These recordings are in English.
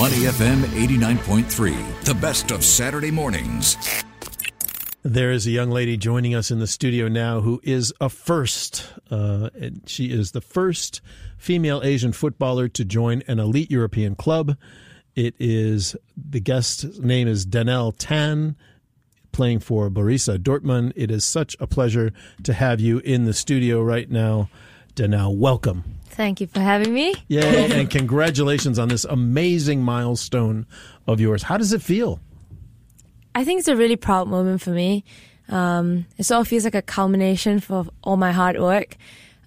Money FM 89.3, the best of Saturday mornings. There is a young lady joining us in the studio now who is a first. Uh, she is the first female Asian footballer to join an elite European club. It is the guest's name is Danelle Tan, playing for Borussia Dortmund. It is such a pleasure to have you in the studio right now. Danelle, welcome. Thank you for having me. Yeah, and congratulations on this amazing milestone of yours. How does it feel? I think it's a really proud moment for me. Um, it sort of feels like a culmination for all my hard work.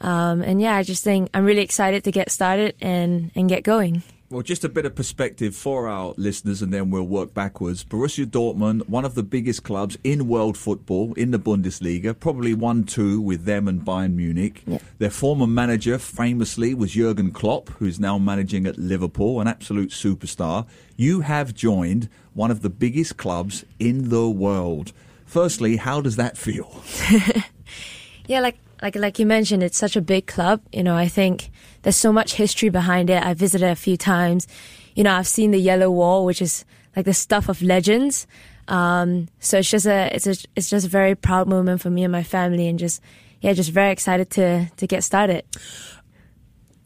Um, and yeah, I just think I'm really excited to get started and, and get going. Well, just a bit of perspective for our listeners, and then we'll work backwards. Borussia Dortmund, one of the biggest clubs in world football, in the Bundesliga, probably 1 2 with them and Bayern Munich. Yeah. Their former manager, famously, was Jurgen Klopp, who's now managing at Liverpool, an absolute superstar. You have joined one of the biggest clubs in the world. Firstly, how does that feel? yeah, like like like you mentioned, it's such a big club. You know, I think there's so much history behind it. I visited a few times. You know, I've seen the Yellow Wall, which is like the stuff of legends. Um, so it's just a it's a it's just a very proud moment for me and my family, and just yeah, just very excited to to get started.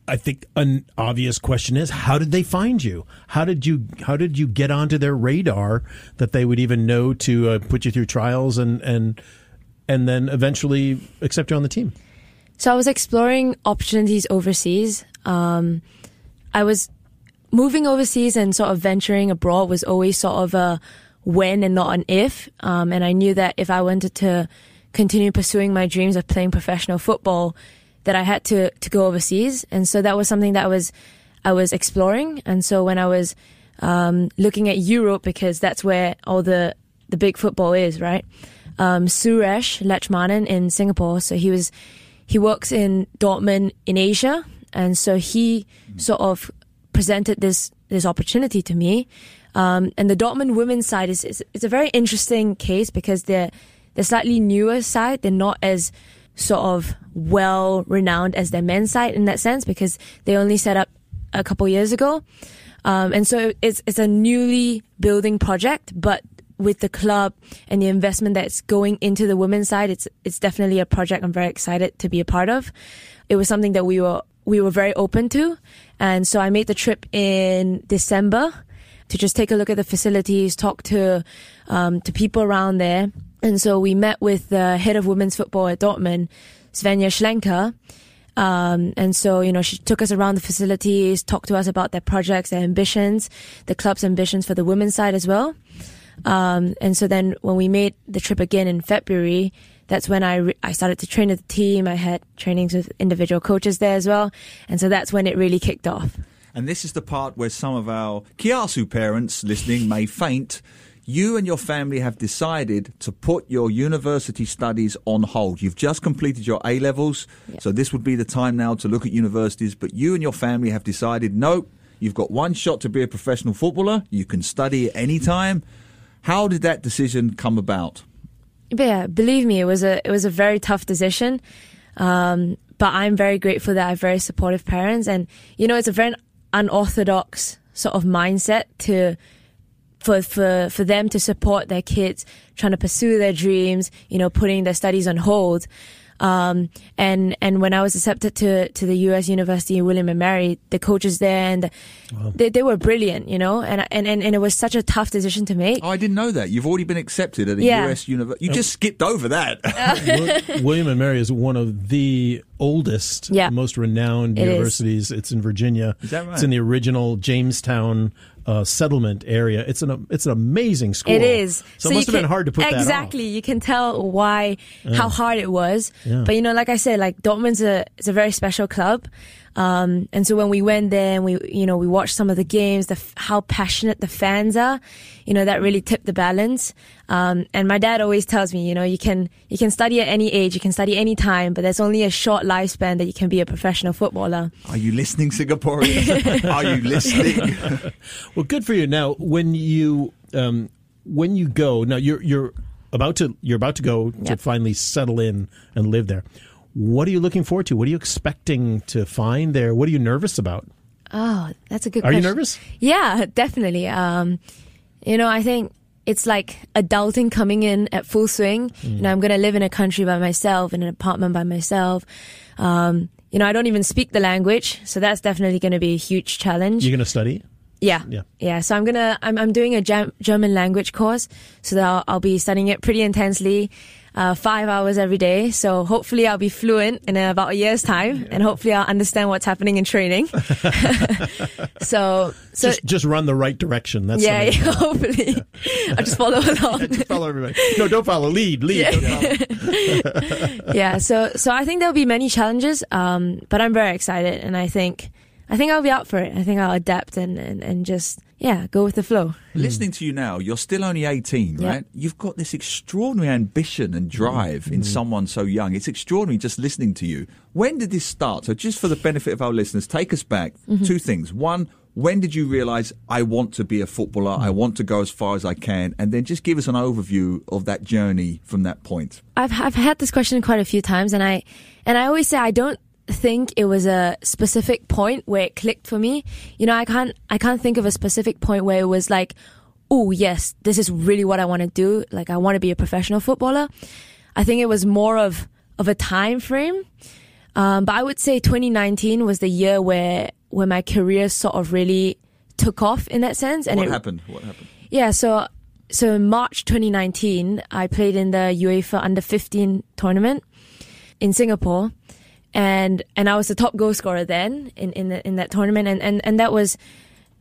I think an obvious question is how did they find you? How did you how did you get onto their radar that they would even know to uh, put you through trials and and and then eventually accept you on the team? So I was exploring opportunities overseas. Um, I was moving overseas and sort of venturing abroad was always sort of a when and not an if. Um, and I knew that if I wanted to continue pursuing my dreams of playing professional football, that I had to to go overseas, and so that was something that I was I was exploring. And so when I was um, looking at Europe, because that's where all the the big football is, right? Um, Suresh Lechmanan in Singapore, so he was he works in Dortmund in Asia, and so he sort of presented this this opportunity to me. Um, and the Dortmund women's side is, is it's a very interesting case because they're they're slightly newer side. They're not as sort of well renowned as their men's side in that sense because they only set up a couple years ago. Um, and so it's, it's a newly building project, but with the club and the investment that's going into the women's side, it's, it's definitely a project I'm very excited to be a part of. It was something that we were, we were very open to. And so I made the trip in December to just take a look at the facilities, talk to, um, to people around there. And so we met with the head of women's football at Dortmund, Svenja Schlenker. Um, and so, you know, she took us around the facilities, talked to us about their projects, their ambitions, the club's ambitions for the women's side as well. Um, and so then when we made the trip again in February, that's when I, re- I started to train with the team. I had trainings with individual coaches there as well. And so that's when it really kicked off. And this is the part where some of our Kiasu parents listening may faint you and your family have decided to put your university studies on hold. You've just completed your A levels, so this would be the time now to look at universities. But you and your family have decided, no, you've got one shot to be a professional footballer. You can study at any time. How did that decision come about? Yeah, believe me, it was a it was a very tough decision. Um, but I'm very grateful that I have very supportive parents, and you know, it's a very unorthodox sort of mindset to for, for, for them to support their kids trying to pursue their dreams, you know, putting their studies on hold. Um, and, and when I was accepted to, to the U.S. University William and Mary, the coaches there and the, wow. they, they were brilliant, you know, and, and, and, and it was such a tough decision to make. Oh, I didn't know that. You've already been accepted at the yeah. U.S. University. You just skipped over that. William and Mary is one of the oldest, yeah. most renowned it universities. Is. It's in Virginia. Is that right? It's in the original Jamestown uh, settlement area. It's an it's an amazing school. It is. So, so it must have can, been hard to put exactly. You can tell why yeah. how hard it was. Yeah. But you know, like I said, like Dortmund's a it's a very special club. Um, and so when we went there and we, you know, we watched some of the games, the, how passionate the fans are, you know, that really tipped the balance. Um, and my dad always tells me, you know, you can, you can study at any age, you can study any time, but there's only a short lifespan that you can be a professional footballer. Are you listening, Singaporeans? are you listening? well, good for you. Now, when you, um, when you go, now you're, you're, about to you're about to go yep. to finally settle in and live there what are you looking forward to? What are you expecting to find there? What are you nervous about? Oh, that's a good question. Are question. you nervous? Yeah, definitely. Um, you know, I think it's like adulting coming in at full swing. You know, I'm going to live in a country by myself, in an apartment by myself. Um, you know, I don't even speak the language, so that's definitely going to be a huge challenge. You're going to study? yeah, Yeah. yeah. So I'm gonna, I'm, I'm doing a German language course, so that I'll, I'll be studying it pretty intensely, uh, five hours every day. So hopefully I'll be fluent in about a year's time, and hopefully I'll understand what's happening in training. so, so just, just run the right direction. That's yeah, yeah, hopefully. I'll just follow along. Just follow everybody. No, don't follow. Lead, lead. Yeah. Yeah, so so I think there'll be many challenges, um, but I'm very excited, and I think I think I'll be up for it. I think I'll adapt and, and, and just yeah go with the flow. Listening to you now, you're still only 18, Yeah. right? You've got this extraordinary ambition and drive in mm-hmm. someone so young. It's extraordinary just listening to you. When did this start? So, just for the benefit of our listeners, take us back. Mm-hmm. Two things. One, when did you realize I want to be a footballer? I mm-hmm. want to go as far as I can? And then just give us an overview of that journey from that point. I've I've had this question quite a few times, and I and I always say I don't think it was a specific point where it clicked for me. You know, I can't I can't think of a specific point where it was like, oh yes, this is really what I want to do. Like I want to be a professional footballer. I think it was more of of a time frame. Um, but I would say 2019 was the year where where my career sort of really took off in that sense. And what it, happened? What happened? yeah, so so in March 2019, I played in the UEFA Under 15 tournament in Singapore, and and I was the top goal scorer then in in, the, in that tournament, and, and and that was.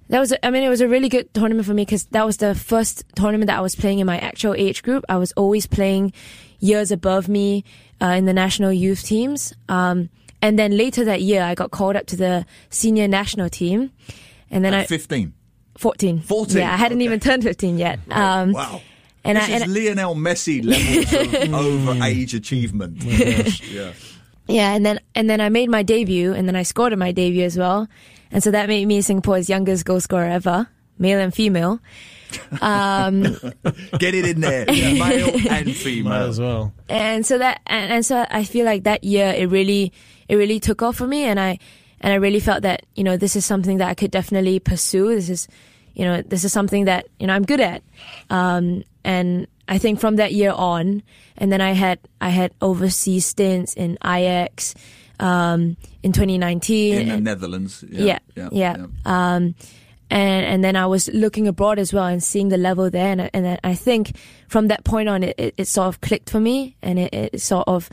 That was, I mean, it was a really good tournament for me because that was the first tournament that I was playing in my actual age group. I was always playing years above me uh, in the national youth teams. Um, and then later that year, I got called up to the senior national team. And then At I, 15. 14. 14, Yeah, I hadn't okay. even turned 15 yet. Um, Wow. And this I, is Lionel Messi levels of over age achievement. yeah. Yeah, and then and then I made my debut, and then I scored in my debut as well, and so that made me Singapore's youngest goal scorer ever, male and female. Um, Get it in there, male and female. Might as well. and so that and, and so I feel like that year it really it really took off for me, and I and I really felt that you know this is something that I could definitely pursue. This is you know this is something that you know I'm good at, um, and I think from that year on, and then I had I had overseas stints in Ajax um, in 2019. in the and- Netherlands. yeah, yeah. Um, and and then I was looking abroad as well and seeing the level there, and and I- I think from that point on, it, it, it sort of clicked for me, and it, it sort of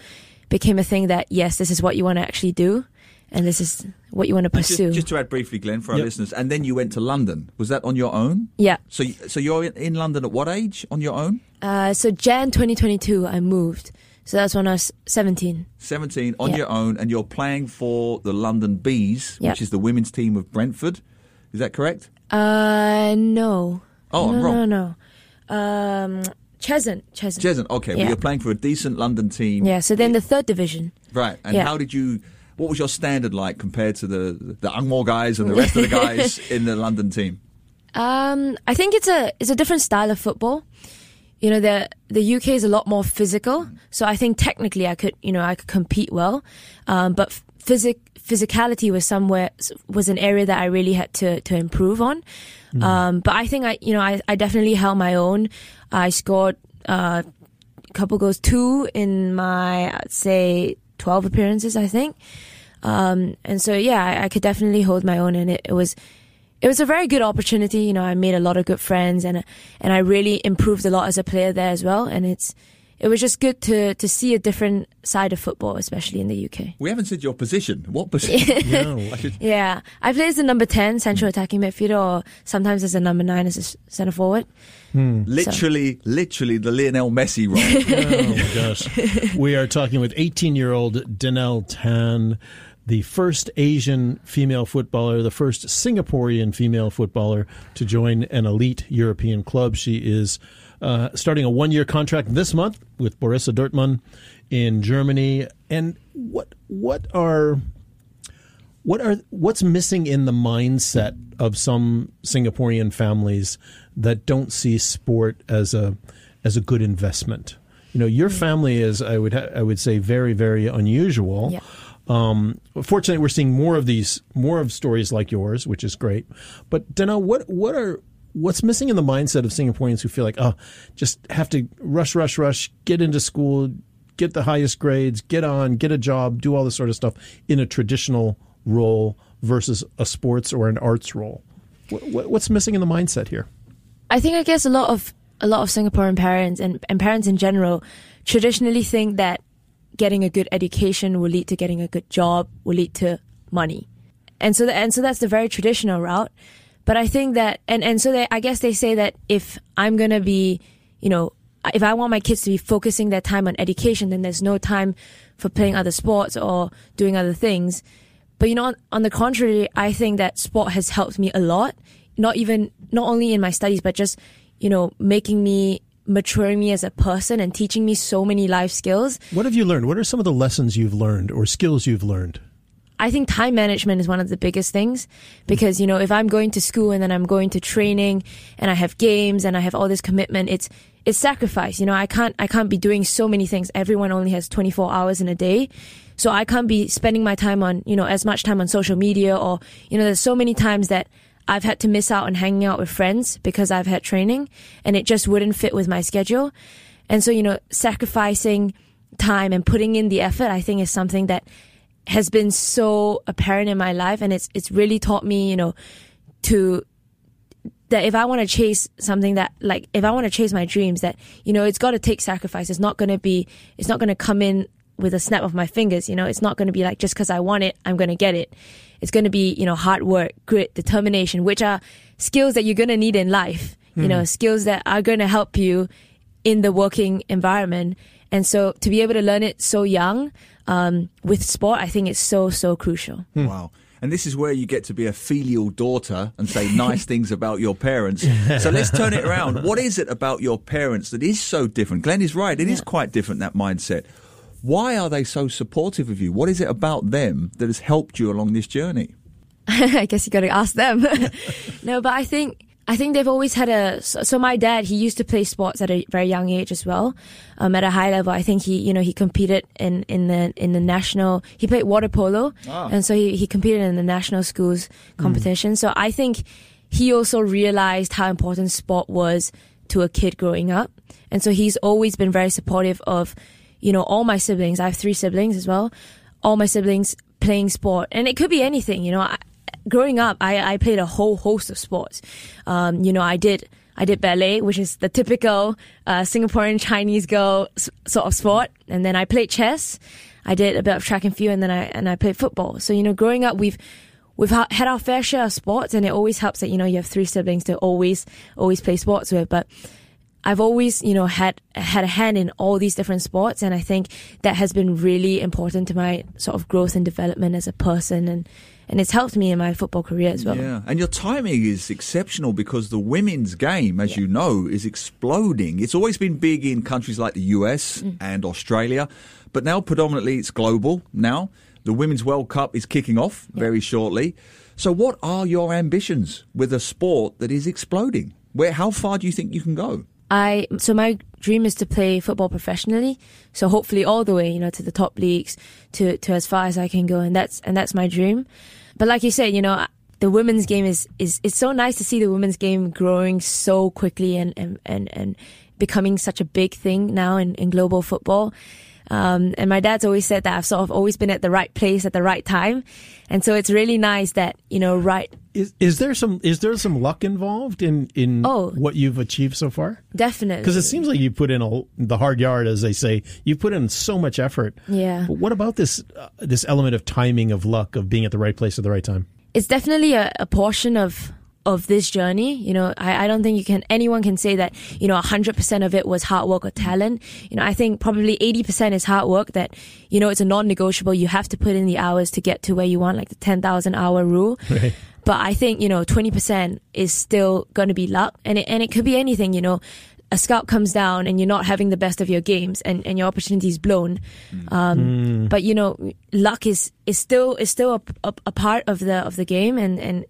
became a thing that yes, this is what you want to actually do, and this is what you want to And Just, pursue. just to add briefly, Glenn, for our Yep. listeners, and then you went to London. Was that on your own? yeah. So, so you're in- in London at what age on your own? Uh, so Jan 2022, I moved. So that's when I was 17. 17 on Yeah. your own, and you're playing for the London Bees, Yep. which is the women's team of Brentford. Is that correct? Uh, no. Oh, no, I'm wrong. No, no. Um, Cheshunt. Cheshunt. Cheshunt. Okay, well, you're playing for a decent London team. Yeah. So then the third division. Right. And Yeah. how did you? What was your standard like compared to the the ang moh guys and the rest of the guys in the London team? Um, I think it's a it's a different style of football. You know, the the UK is a lot more physical, so I think technically I could you know I could compete well, um, but physic physicality was somewhere was an area that I really had to to improve on. Um, but I think I you know I, I definitely held my own. I scored uh, a couple goals, two in my I'd say twelve appearances, I think. Um, and so yeah, I, I could definitely hold my own, and it, it was it was a very good opportunity. You know, I made a lot of good friends, and and I really improved a lot as a player there as well. And it's it was just good to to see a different side of football, especially in the UK. We haven't said your position. What position? No. I should- Yeah, I play as the number ten central attacking midfielder, or sometimes as a number nine as a centre forward. literally, literally the Lionel Messi role. Oh my gosh. We are talking with 18 year old Danelle Tan, the first Asian female footballer, the first Singaporean female footballer to join an elite European club. She is uh, starting a one year contract this month with Borussia Dortmund in Germany. And what what are what are what's missing in the mindset of some Singaporean families that don't see sport as a as a good investment? You know, your family is I would ha- I would say very very unusual. Yeah. Um, fortunately, we're seeing more of these, more of stories like yours, which is great. But Dana, what what are what's missing in the mindset of Singaporeans who feel like, oh, just have to rush, rush, rush, get into school, get the highest grades, get on, get a job, do all this sort of stuff in a traditional role versus a sports or an arts role? What, what's missing in the mindset here? I think I guess a lot of a lot of Singaporean parents and, and parents in general traditionally think that getting a good education will lead to getting a good job, will lead to money. And so, the, and so that's the very traditional route. But I think that, and, and so they, I guess they say that if I'm going to be, you know, if I want my kids to be focusing their time on education, then there's no time for playing other sports or doing other things. But you know, on the contrary, I think that sport has helped me a lot. Not even, not only in my studies, but just, you know, making me maturing me as a person and teaching me so many life skills. What have you learned? What are some of the lessons you've learned or skills you've learned? I think time management is one of the biggest things because, you know, if I'm going to school and then I'm going to training and I have games and I have all this commitment, it's, it's sacrifice. You know, I can't, I can't be doing so many things. Everyone only has 24 hours in a day. So I can't be spending my time on, you know, as much time on social media or, you know, there's so many times that I've had to miss out on hanging out with friends because I've had training and it just wouldn't fit with my schedule. And so, you know, sacrificing time and putting in the effort, I think is something that has been so apparent in my life. And it's, it's really taught me, you know, to, that if I want to chase something that, like, if I want to chase my dreams, that, you know, it's got to take sacrifice. It's not going to be, it's not going to come in with a snap of my fingers. You know, it's not going to be like just because I want it, I'm going to get it. It's going to be, you know, hard work, grit, determination, which are skills that you're going to need in life. Mm. You know, hmm. skills that are going to help you in the working environment. And so to be able to learn it so young um, with sport, I think it's so, so crucial. Hmm. Wow. And this is where you get to be a filial daughter and say nice things about your parents. So let's turn it around. What is it about your parents that is so different? Glenn is right. It yeah. is quite different, that mindset. Why are they so supportive of you? What is it about them that has helped you along this journey? I guess you got to ask them. no, but I think I think they've always had a. So, my dad, he used to play sports at a very young age as well, um, at a high level. I think he, you know, he competed in in the in the national. He played water polo, ah. and so he he competed in the national schools competition. Mm. So I think he also realized how important sport was to a kid growing up, and so he's always been very supportive of you know, all my siblings, I have three siblings as well, all my siblings playing sport. And it could be anything, you know. I, growing up, I, I played a whole host of sports. Um, you know, I did. I did ballet, which is the typical uh, Singaporean Chinese girl s- sort of sport, and then I played chess. I did a bit of track and field, and then I and I played football. So you know, growing up, we've we've ha- had our fair share of sports, and it always helps that you know you have three siblings to always always play sports with. But I've always, you know, had had a hand in all these different sports, and I think that has been really important to my sort of growth and development as a person, and and it's helped me in my football career as well. Yeah, and your timing is exceptional because the women's game, as yeah. you know, is exploding. It's always been big in countries like the US mm. and Australia, but now predominantly it's global. Now the Women's World Cup is kicking off yeah. very shortly. So, what are your ambitions with a sport that is exploding? Where, how far do you think you can go? I so my dream is to play football professionally. So hopefully all the way, you know, to the top leagues, to to as far as I can go, and that's and that's my dream. But like you said, you know, the women's game is is it's so nice to see the women's game growing so quickly and and and, and becoming such a big thing now in, in global football. Um, and my dad's always said that I've sort of always been at the right place at the right time. And so it's really nice that, you know, right. Is, is there some, is there some luck involved in, in oh, what you've achieved so far? Definitely. Because it seems like you put in a, the hard yard, as they say. You put in so much effort. Yeah. But what about this, uh, this element of timing, of luck, of being at the right place at the right time? It's definitely a, a portion of of this journey. You know, I, I don't think you can, anyone can say that, you know, 100% of it was hard work or talent. You know, I think probably 80% is hard work that, you know, it's a non-negotiable. You have to put in the hours to get to where you want, like the 10,000 hour rule. Right. But I think, you know, 20% is still going to be luck and it, and it could be anything, you know, a scout comes down and you're not having the best of your games and, and your opportunity is blown. Mm. Um, mm. But you know, luck is, is still is still a, a, a, part of the of the game, and, and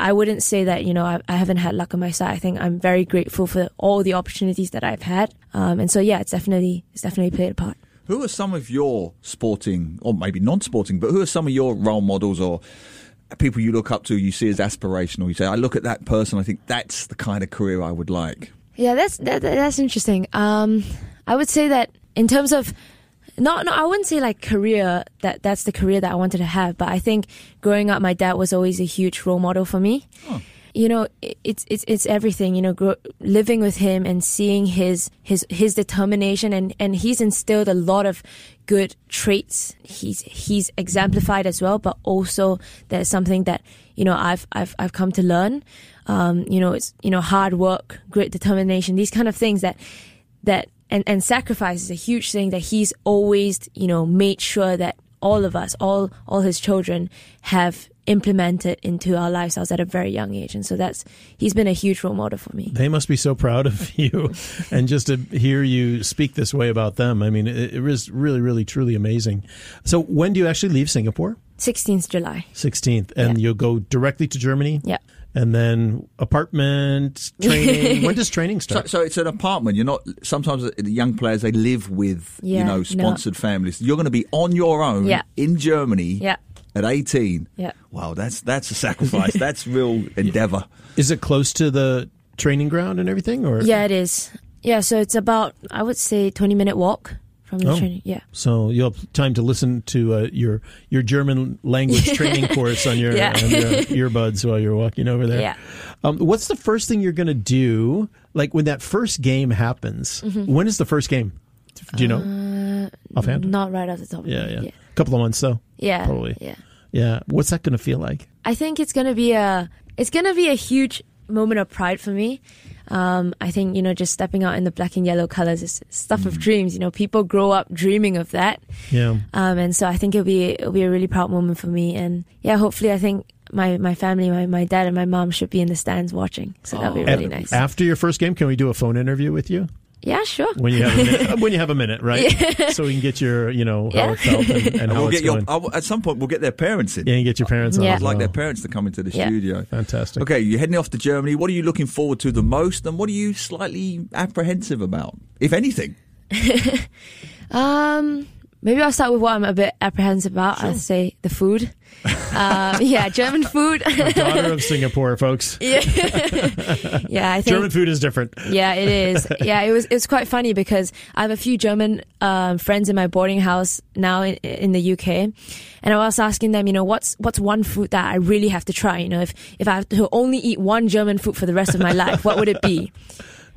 I wouldn't say that, you know, I, I, haven't had luck on my side. I think I'm very grateful for all the opportunities that I've had. Um, and so, yeah, it's definitely, it's definitely played a part. Who are some of your sporting, or maybe non-sporting, but who are some of your role models or people you look up to, you see as aspirational? You say, I look at that person, I think that's the kind of career I would like. Yeah, that's that, that's interesting. Um, I would say that in terms of not, no, I wouldn't say like career that that's the career that I wanted to have, but I think growing up, my dad was always a huge role model for me. Oh. You know, it's it's it's everything. You know, grow, living with him and seeing his his his determination and and he's instilled a lot of good traits. He's he's exemplified as well, but also there's something that you know I've I've I've come to learn. Um, you know, it's you know hard work, great determination, these kind of things that that and and sacrifice is a huge thing that he's always you know made sure that all of us, all all his children, have implemented into our lifestyles at a very young age, and so that's he's been a huge role model for me. They must be so proud of you, and just to hear you speak this way about them. I mean, it, it was really, really, truly amazing. So, when do you actually leave Singapore? 16th July. 16th, and Yeah. you'll go directly to Germany. Yeah. And then apartment training. when does training start? so it's an apartment. You're not. Sometimes the young players they live with you Yeah, know no. sponsored families. You're going to be on your own Yeah. in Germany Yeah. at 18. Yeah. Wow, that's that's a sacrifice. that's real endeavor. Is it close to the training ground and everything, or Yeah, it is. Yeah, so it's about I would say 20 minute walk from the Oh. training. Yeah. So you'll have time to listen to uh, your your German language training course on your, Yeah. on your earbuds while you're walking over there. Yeah. Um, what's the first thing you're going to do? Like when that first game happens, Mm-hmm. when is the first game? Do you know? Offhand? Uh, Not right off the top of yeah, my yeah. A couple of months though. Yeah. Probably. Yeah. Yeah. What's that going to feel like? I think it's gonna be a it's gonna be a huge moment of pride for me. Um, I think you know just stepping out in the black and yellow colors is stuff of dreams. You know, people grow up dreaming of that, Yeah. um, and so I think it'll be it'll be a really proud moment for me. And yeah, hopefully, I think my my family, my my dad and my mom should be in the stands watching. So that'll be really nice. After your first game, can we do a phone interview with you yeah, sure. when you have a minute? when you have a minute, right? So we can get your, you know, how Yeah. it felt and, and And how we'll it's get your, going. I'll- at some point we'll get their parents in. yeah, and get your parents on. Yeah. as I'd like well. their parents to come into the Yeah. studio. Fantastic. Okay, you're heading off to Germany. What are you looking forward to the most, and what are you slightly apprehensive about, if anything? Um, maybe I'll start with what I'm a bit apprehensive about. I'll say the food. uh, yeah, German food. Daughter of Singapore, folks. yeah, I think German food is different. Yeah, it is. Yeah, it was. It's quite funny because I have a few German um, friends in my boarding house now in, in the UK, and I was asking them, you know, what's what's one food that I really have to try? You know, if if I have to only eat one German food for the rest of my life, what would it be?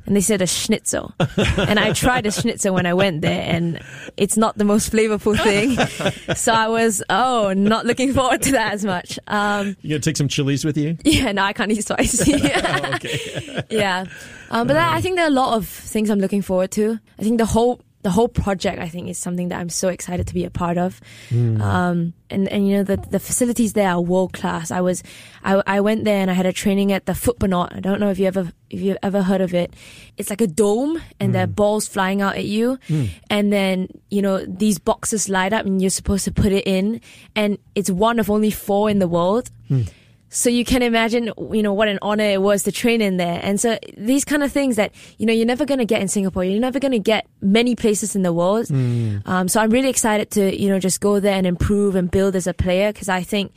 And they said a schnitzel, and I tried a schnitzel when I went there, and it's not the most flavorful thing. So I was oh, not looking forward to that as much. Um, You gonna take some chilies with you? yeah, no, I can't eat spicy. yeah, um, but I think there are a lot of things I'm looking forward to. I think the whole the whole project I think is something that I'm so excited to be a part of. Hmm. Um, and and you know the the facilities there are world class. I was I, I went there and I had a training at the Footbonaut. I don't know if you ever if you ever heard of it. It's like a dome and there are hmm. balls flying out at you, hmm. and then you know these boxes light up and you're supposed to put it in, and it's one of only four in the world. So you can imagine, you know, what an honor it was to train in there. And so these kind of things that, you know, you're never going to get in Singapore. You're never going to get many places in the world. Um, so I'm really excited to, you know, just go there and improve and build as a player because I think,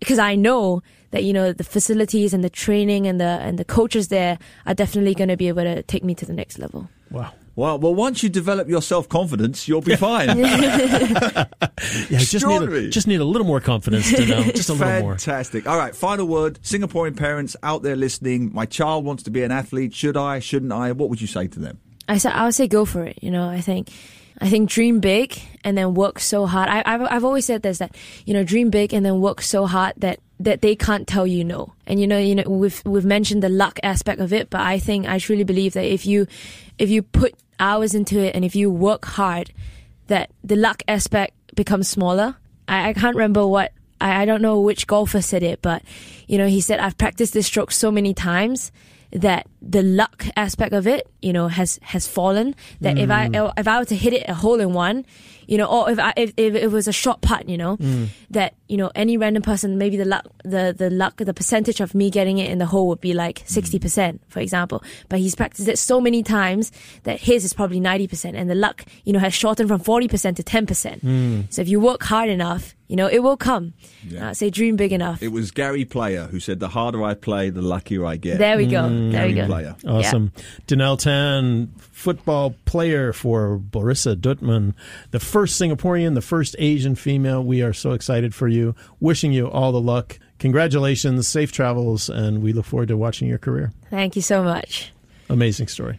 because I know that, you know, the facilities and the training and the, and the coaches there are definitely going to be able to take me to the next level. Wow. Well, well, once you develop your self confidence, you'll be fine. Yeah, just need, a, just need a little more confidence to know. Just a little more. Fantastic. All right, final word. Singaporean parents out there listening, my child wants to be an athlete. Should I? Shouldn't I? What would you say to them? I say I would say go for it. You know, I think I think dream big and then work so hard. I, I've I've always said this that you know dream big and then work so hard that that they can't tell you no. And you know, you know, we've we've mentioned the luck aspect of it, but I think I truly believe that if you if you put hours into it and if you work hard, that the luck aspect becomes smaller. I, I can't remember what I, I don't know which golfer said it, but you know, he said I've practiced this stroke so many times that the luck aspect of it, you know, has has fallen. That if I mm. if I were to hit it a hole in one, you know, or if I if, if it was a short putt, you know, mm. that you know any random person, maybe the luck the the luck the percentage of me getting it in the hole would be like mm. sixty percent, for example. But he's practiced it so many times that his is probably ninety percent, and the luck, you know, has shortened from forty percent to ten percent. So if you work hard enough, you know, it will come. Yeah. Uh, say dream big enough. It was Gary Player who said, "The harder I play, the luckier I get." there we go. there we Gary go. Player. Awesome. Danelle Tan, football player for Borussia Dortmund, the first Singaporean, the first Asian female. We are so excited for you. Wishing you all the luck. Congratulations, safe travels, and we look forward to watching your career. Thank you so much. Amazing story.